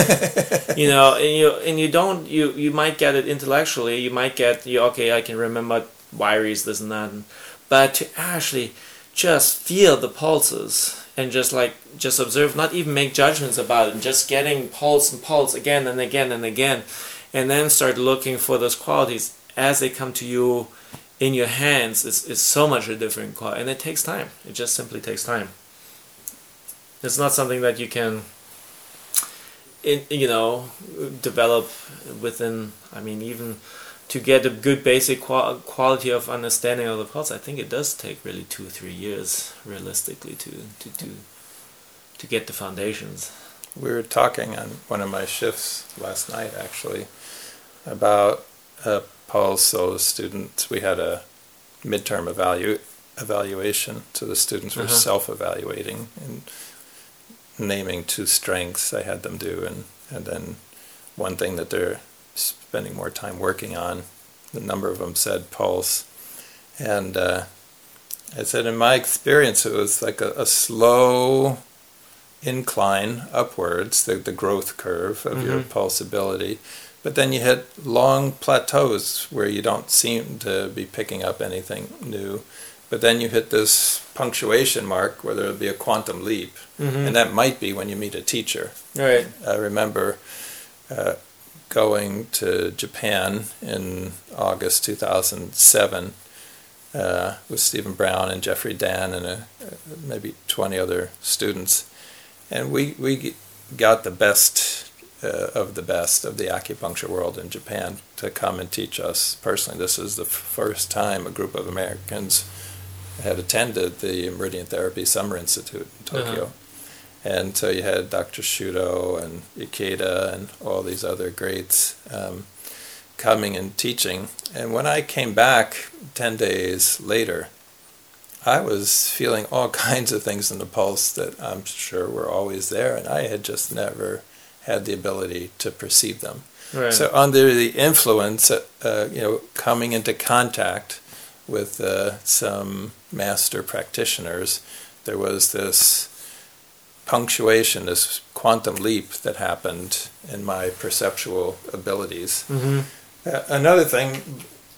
You know and you and you don't you you might get it intellectually. You might get you okay i can remember wiries this and that. And, but to actually just feel the pulses and just like just observe not even make judgments about it and just getting pulse and pulse again and again and again and then start looking for those qualities as they come to you in your hands is, is so much a different quality and it takes time. It just simply takes time it's not something that you can in, you know develop within i mean even to get a good basic qual- quality of understanding of the pulse i think it does take really two or three years realistically to to to, to get the foundations We were talking on one of my shifts last night, actually, about a pulse. So students, we had a midterm evalu- evaluation. So the students were Uh-huh. self-evaluating and naming two strengths I had them do, and and then one thing that they're spending more time working on. The number of them said pulse, and uh, I said in my experience it was like a, a slow incline upwards, the, the growth curve of your Mhm. pulsability. But then you hit long plateaus where you don't seem to be picking up anything new. But then you hit this punctuation mark where there'll be a quantum leap. mm-hmm. And that might be when you meet a teacher. right I remember uh, going to Japan in August 2007 uh, with Stephen Brown and Jeffrey Dann and uh maybe 20 other students. And we, we got the best uh, of the best of the acupuncture world in Japan to come and teach us personally. This is the f- first time a group of Americans had attended the Meridian Therapy Summer Institute in Tokyo. Uh-huh. And so you had Dr. Shudo and Ikeda and all these other greats um, coming and teaching. And when I came back 10 days later, I was feeling all kinds of things in the pulse that I'm sure were always there, and I had just never had the ability to perceive them. Right. So under the influence, uh, uh, you know, coming into contact with uh, some master practitioners, there was this punctuation, this quantum leap that happened in my perceptual abilities. hmm Uh, another thing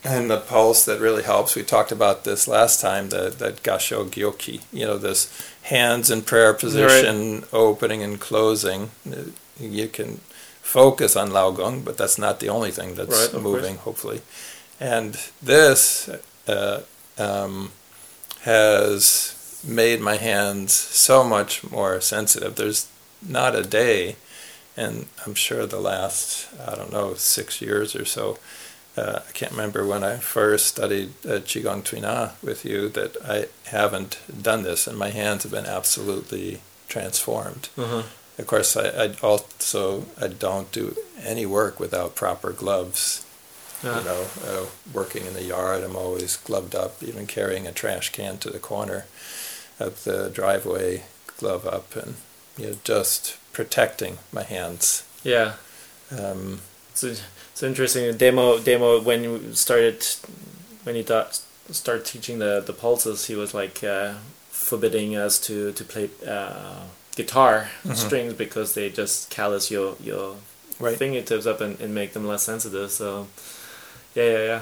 in the pulse that really helps, we talked about this last time, the, that Gasho Gyoki, you know, this hands in prayer position, opening and closing. Uh, You can focus on Lao Gong, but that's not the only thing that's Right, moving, hopefully. And this uh, um, has made my hands so much more sensitive. There's not a day, and I'm sure the last, I don't know, six years or so, uh, I can't remember when I first studied uh, Qigong Tuina with you, that I haven't done this, and my hands have been absolutely transformed. Uh-huh. Of course, I, I also I don't do any work without proper gloves. Yeah. You know, uh, working in the yard, I'm always gloved up. Even carrying a trash can to the corner of the driveway, glove up, and you know, just protecting my hands. Yeah. Um, It's, it's interesting. Damo Damo when you started when he thought start teaching the the pulses, he was like uh, forbidding us to to play uh, guitar Mhm. strings because they just callous your your right. fingertips up and, and make them less sensitive. So yeah, yeah, yeah.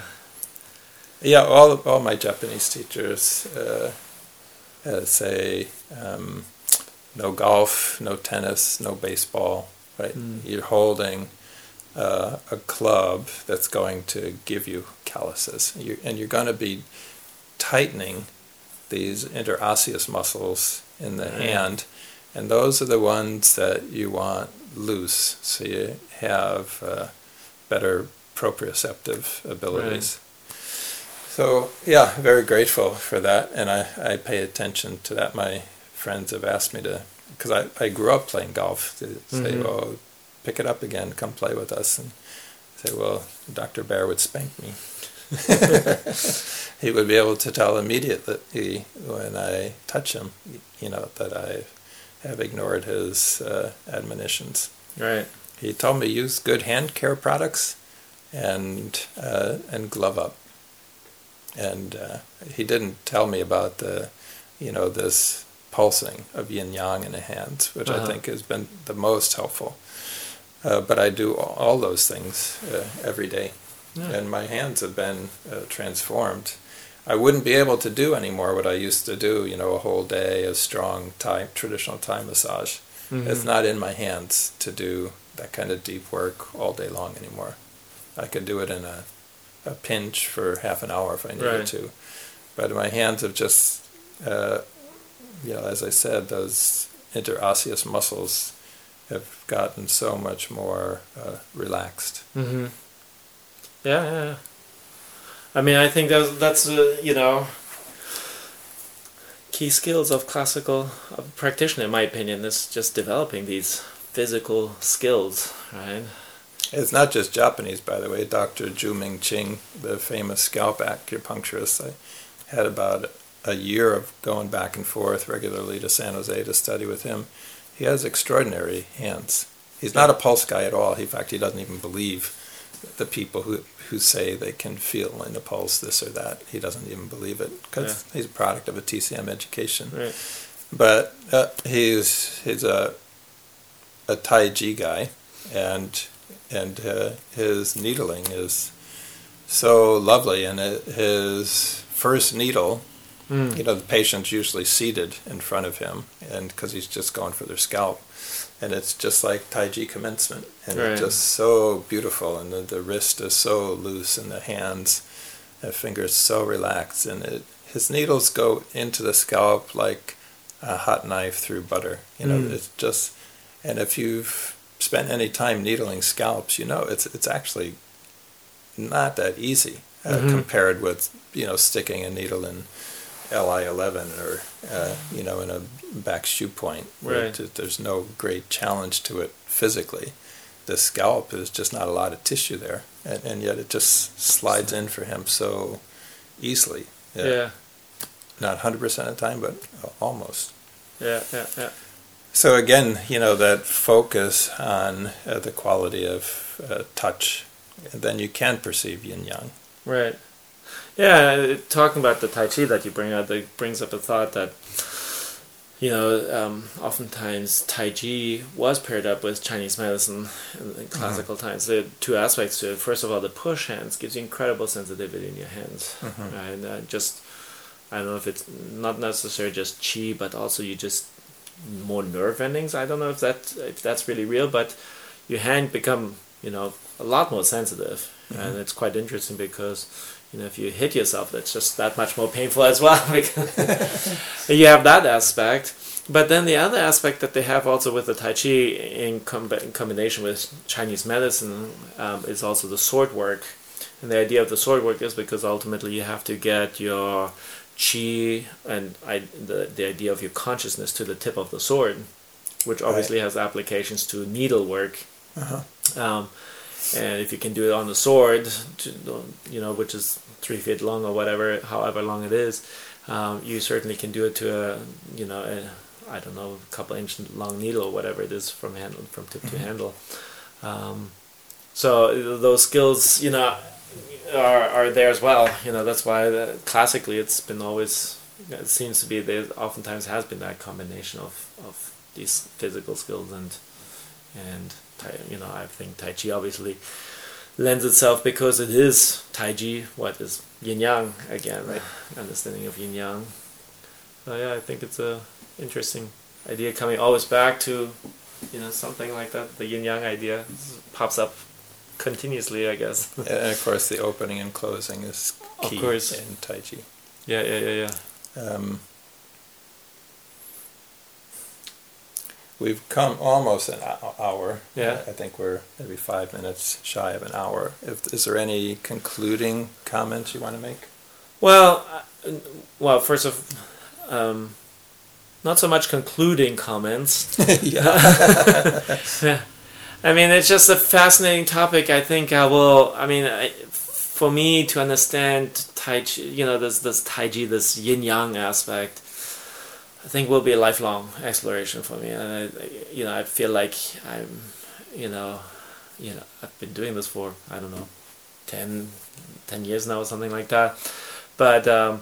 Yeah, all all my Japanese teachers uh, uh, say um, no golf, no tennis, no baseball. Right, Mm. you're holding uh, a club that's going to give you calluses, you and you're going to be tightening these interosseous muscles in the hand, and those are the ones that you want loose, so you have uh, better proprioceptive abilities. So yeah, very grateful for that, and I, I pay attention to that. My friends have asked me to, because I, I grew up playing golf, to say, Mhm. well, pick it up again, come play with us, and say, well, Dr. Bear would spank me. he would be able to tell immediately when I touch him, you know, that I have ignored his uh, admonitions. Right. He told me use good hand care products and uh, and glove up. And uh, he didn't tell me about the, you know, this pulsing of yin yang in the hands, which I Uh-huh. think has been the most helpful. Uh, but I do all, those things uh, every day, Yeah. and my hands have been uh, transformed. I wouldn't be able to do anymore what I used to do, you know, a whole day of strong Thai, traditional Thai massage. Mhm. It's not in my hands to do that kind of deep work all day long anymore. I could do it in a, a pinch for half an hour if I needed Right. to. But my hands have just, uh, you know, as I said, those interosseous muscles have gotten so much more uh, relaxed. hmm Yeah, yeah, yeah. I mean, I think that's that's uh, you know key skills of classical of practitioner, in my opinion, is just developing these physical skills, right? It's not just Japanese, by the way. Dr. Zhu Ming Qing, the famous scalp acupuncturist, I had about a year of going back and forth regularly to San Jose to study with him. He has extraordinary hands. He's not a pulse guy at all. In fact, he doesn't even believe the people who, who say they can feel in the pulse this or that. He doesn't even believe it because he's a product of a TCM education. Right. But uh, he's he's a a Tai Chi guy, and and uh, his needling is so lovely. And it, his first needle, Mm. you know, the patient's usually seated in front of him, and because he's just going for their scalp, and it's just like Tai Chi commencement, and Right. it's just so beautiful, and the, the wrist is so loose, and the hands, the fingers so relaxed, and it, his needles go into the scalp like a hot knife through butter. You know, Mm. it's just, and if you've spent any time needling scalps, you know it's it's actually not that easy uh, Mhm. compared with you know sticking a needle in Li eleven or uh, you know in a back shu point. where Right. it- there's no great challenge to it physically. The scalp is just not a lot of tissue there. and, and yet it just slides in for him so easily. Yeah. Not hundred percent of the time, but almost. Yeah, yeah, yeah. So again, you know that focus on uh, the quality of uh, touch, then you can perceive yin yang. Right. Yeah, talking about the Tai Chi that you bring up, that brings up a thought that, you know, um, oftentimes Tai Chi was paired up with Chinese medicine in, in classical mm-hmm. times. There are two aspects to it. First of all, the push hands gives you incredible sensitivity in your hands. Mm-hmm. And uh, just, I don't know if it's not necessarily just Chi, but also you just more nerve endings. I don't know if that if that's really real, but your hand become you know a lot more sensitive, mm-hmm. and it's quite interesting because you know, if you hit yourself, that's just that much more painful as well. because you have that aspect. But then the other aspect that they have also with the Tai Chi in, com- in combination with Chinese medicine um, is also the sword work. And the idea of the sword work is because ultimately you have to get your chi and I, the, the idea of your consciousness to the tip of the sword, which obviously right. has applications to needlework. Uh-huh. Um, and if you can do it on the sword, you know, which is three feet long or whatever, however long it is, um, you certainly can do it to a, you know, a, I don't know, a couple inch long needle or whatever it is from handle, from tip mm-hmm. to handle. Um, so those skills, you know, are are there as well. You know, that's why the, classically it's been always. It seems to be there. Oftentimes has been that combination of of these physical skills and and you know, I think Tai Chi obviously lends itself because it is Tai Chi, what is yin yang again, right? Understanding of yin yang. So yeah, I think it's a interesting idea coming always back to, you know, something like that. The yin yang idea pops up continuously, I guess. and of course, the opening and closing is key of course. in Tai Chi. Yeah, yeah, yeah, yeah. Um, We've come almost an hour. Yeah. I think we're maybe five minutes shy of an hour. If, is there any concluding comments you want to make? Well, uh, well, first of, um, not so much concluding comments. yeah. I mean, it's just a fascinating topic. I think I will. I mean, I, for me to understand Tai Chi, you know, this this Tai Chi, this Yin Yang aspect I think will be a lifelong exploration for me. And I, you know, I feel like I'm, you know, you know, I've been doing this for I don't know, 10, 10 years now or something like that. But um,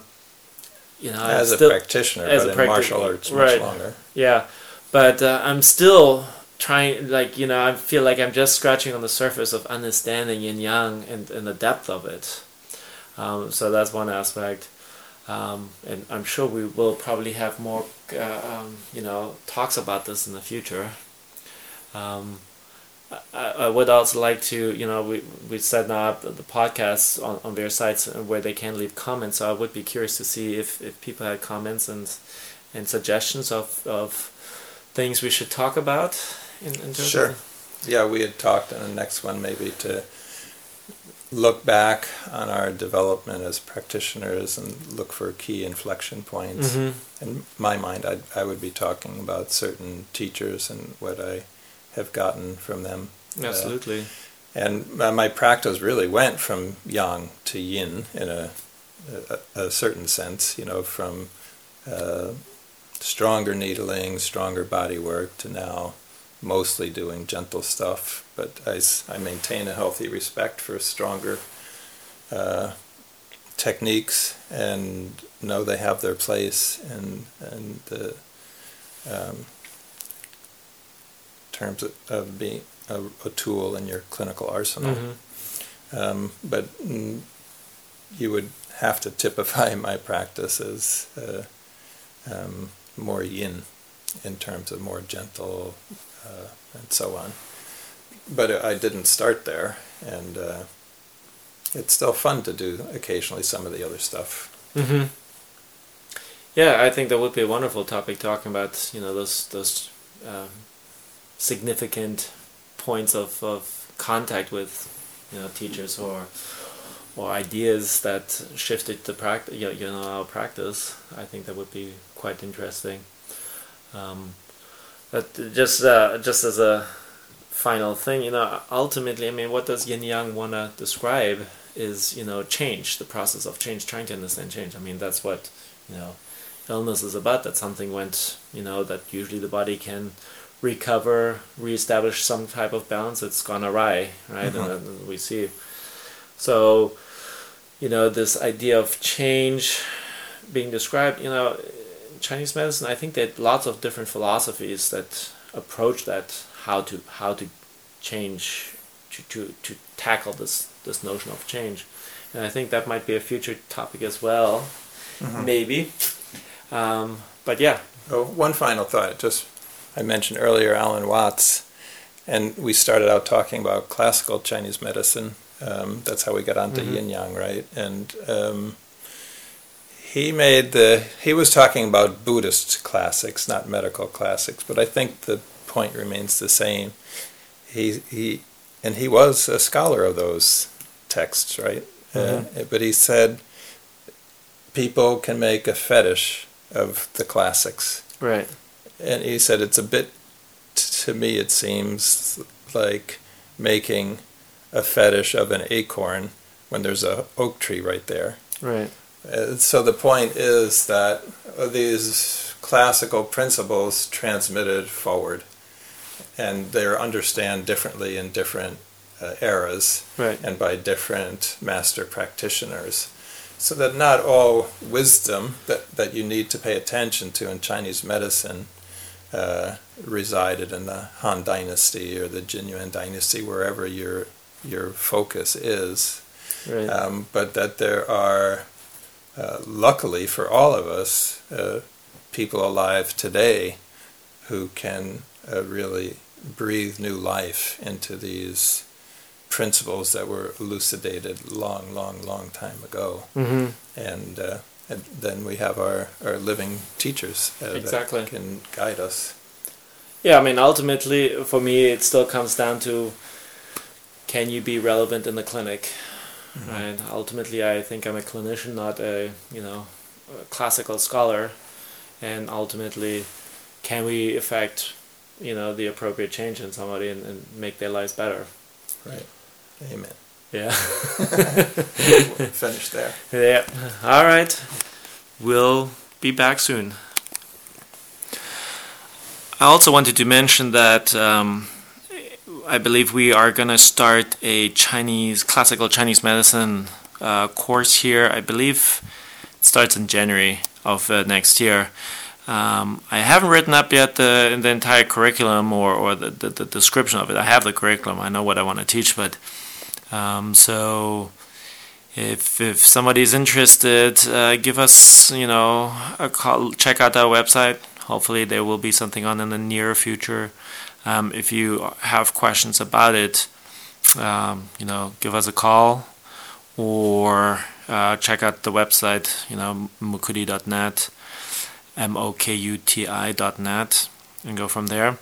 you know, as I'm a still, practitioner, as but a in martial arts, right. much longer. Yeah, but uh, I'm still trying. Like you know, I feel like I'm just scratching on the surface of understanding yin yang and, and the depth of it. Um, so that's one aspect. Um, and I'm sure we will probably have more, uh, um, you know, talks about this in the future. Um, I, I, would also like to, you know, we we set up the podcasts on, on their sites where they can leave comments. So I would be curious to see if, if people had comments and and suggestions of of things we should talk about. In, in sure. Yeah, we had talked on the next one maybe to look back on our development as practitioners and look for key inflection points. Mm-hmm. In my mind, I'd, I would be talking about certain teachers and what I have gotten from them. Uh, Absolutely. And my practice really went from yang to yin in a, a, a certain sense, you know, from uh, stronger needling, stronger body work to now mostly doing gentle stuff, but I, I maintain a healthy respect for stronger uh, techniques and know they have their place in, in the um, terms of, of being a, a, tool in your clinical arsenal. Mm-hmm. Um, but mm, you would have to typify my practice as uh, um, more yin in terms of more gentle, uh, and so on. But I didn't start there, and uh, it's still fun to do occasionally some of the other stuff. Mm-hmm. Yeah, I think that would be a wonderful topic talking about you know those those um, significant points of, of contact with you know teachers or or ideas that shifted the practice you know our practice. I think that would be quite interesting. Um, but just uh, just as a final thing, you know, ultimately, I mean, what does Yin Yang want to describe is, you know, change, the process of change, trying to understand change. I mean, that's what, you know, illness is about, that something went, you know, that usually the body can recover, reestablish some type of balance, it's gone awry, right? Mm-hmm. And then we see. So, you know, this idea of change being described, you know, Chinese medicine, I think that lots of different philosophies that approach that how to how to change to, to, to tackle this this notion of change. And I think that might be a future topic as well, mm-hmm. maybe. Um, but yeah. Oh, one final thought. Just I mentioned earlier Alan Watts, and we started out talking about classical Chinese medicine. Um, that's how we got onto mm-hmm. yin yang, right? And um, he made the he was talking about Buddhist classics, not medical classics, but I think the point remains the same. He he and he was a scholar of those texts, right? Mm-hmm. Uh, but he said people can make a fetish of the classics, right? And he said it's a bit to me it seems like making a fetish of an acorn when there's a oak tree right there. Right. Uh, so the point is that these classical principles transmitted forward, and they're understood differently in different uh, eras right. and by different master practitioners. So that not all wisdom that, that you need to pay attention to in Chinese medicine uh, resided in the Han Dynasty or the Jin Yuan Dynasty, wherever your your focus is. Right. Um, but that there are uh, luckily for all of us, uh, people alive today who can uh, really breathe new life into these principles that were elucidated long, long, long time ago. Mm-hmm. And, uh, and, then we have our, our living teachers uh, exactly. that can guide us. Yeah, I mean, ultimately, for me, it still comes down to can you be relevant in the clinic? Mm-hmm. Right. Ultimately, I think I'm a clinician, not a you know a classical scholar, and ultimately, can we affect you know the appropriate change in somebody and, and make their lives better? Right. Amen. Yeah. finish there. Yeah. All right. We'll be back soon. I also wanted to mention that. Um, I believe we are going to start a Chinese, classical Chinese medicine uh, course here. I believe it starts in January of uh, next year. Um, I haven't written up yet the, the entire curriculum or, or the, the, the, description of it. I have the curriculum, I know what I want to teach, but um, so if if somebody's interested, uh, give us you know a call. Check out our website. Hopefully, there will be something on in the near future. Um, if you have questions about it, um, you know, give us a call or uh, check out the website, you know, mokuti.net, M-O-K-U-T-I.net, and go from there.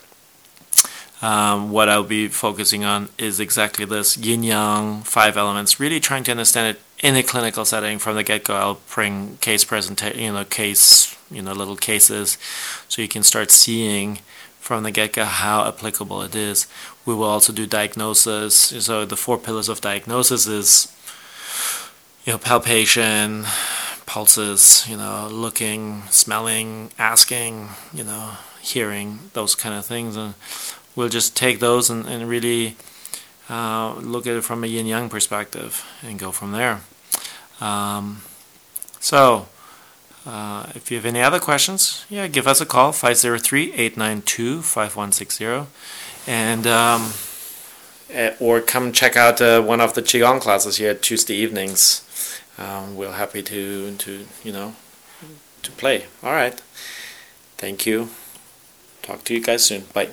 Um, what I'll be focusing on is exactly this yin yang five elements. Really trying to understand it in a clinical setting from the get go. I'll bring case presentation, you know, case, you know, little cases, so you can start seeing from the get-go how applicable it is. We will also do diagnosis. So the four pillars of diagnosis is you know palpation, pulses, you know, looking, smelling, asking, you know, hearing, those kind of things, and we'll just take those and, and really uh, look at it from a yin yang perspective and go from there. Um, so uh, if you have any other questions, yeah, give us a call 503 892 5160 and um, eh, or come check out uh, one of the qigong classes here Tuesday evenings. Um, we're happy to to you know to play. All right, thank you. Talk to you guys soon. Bye.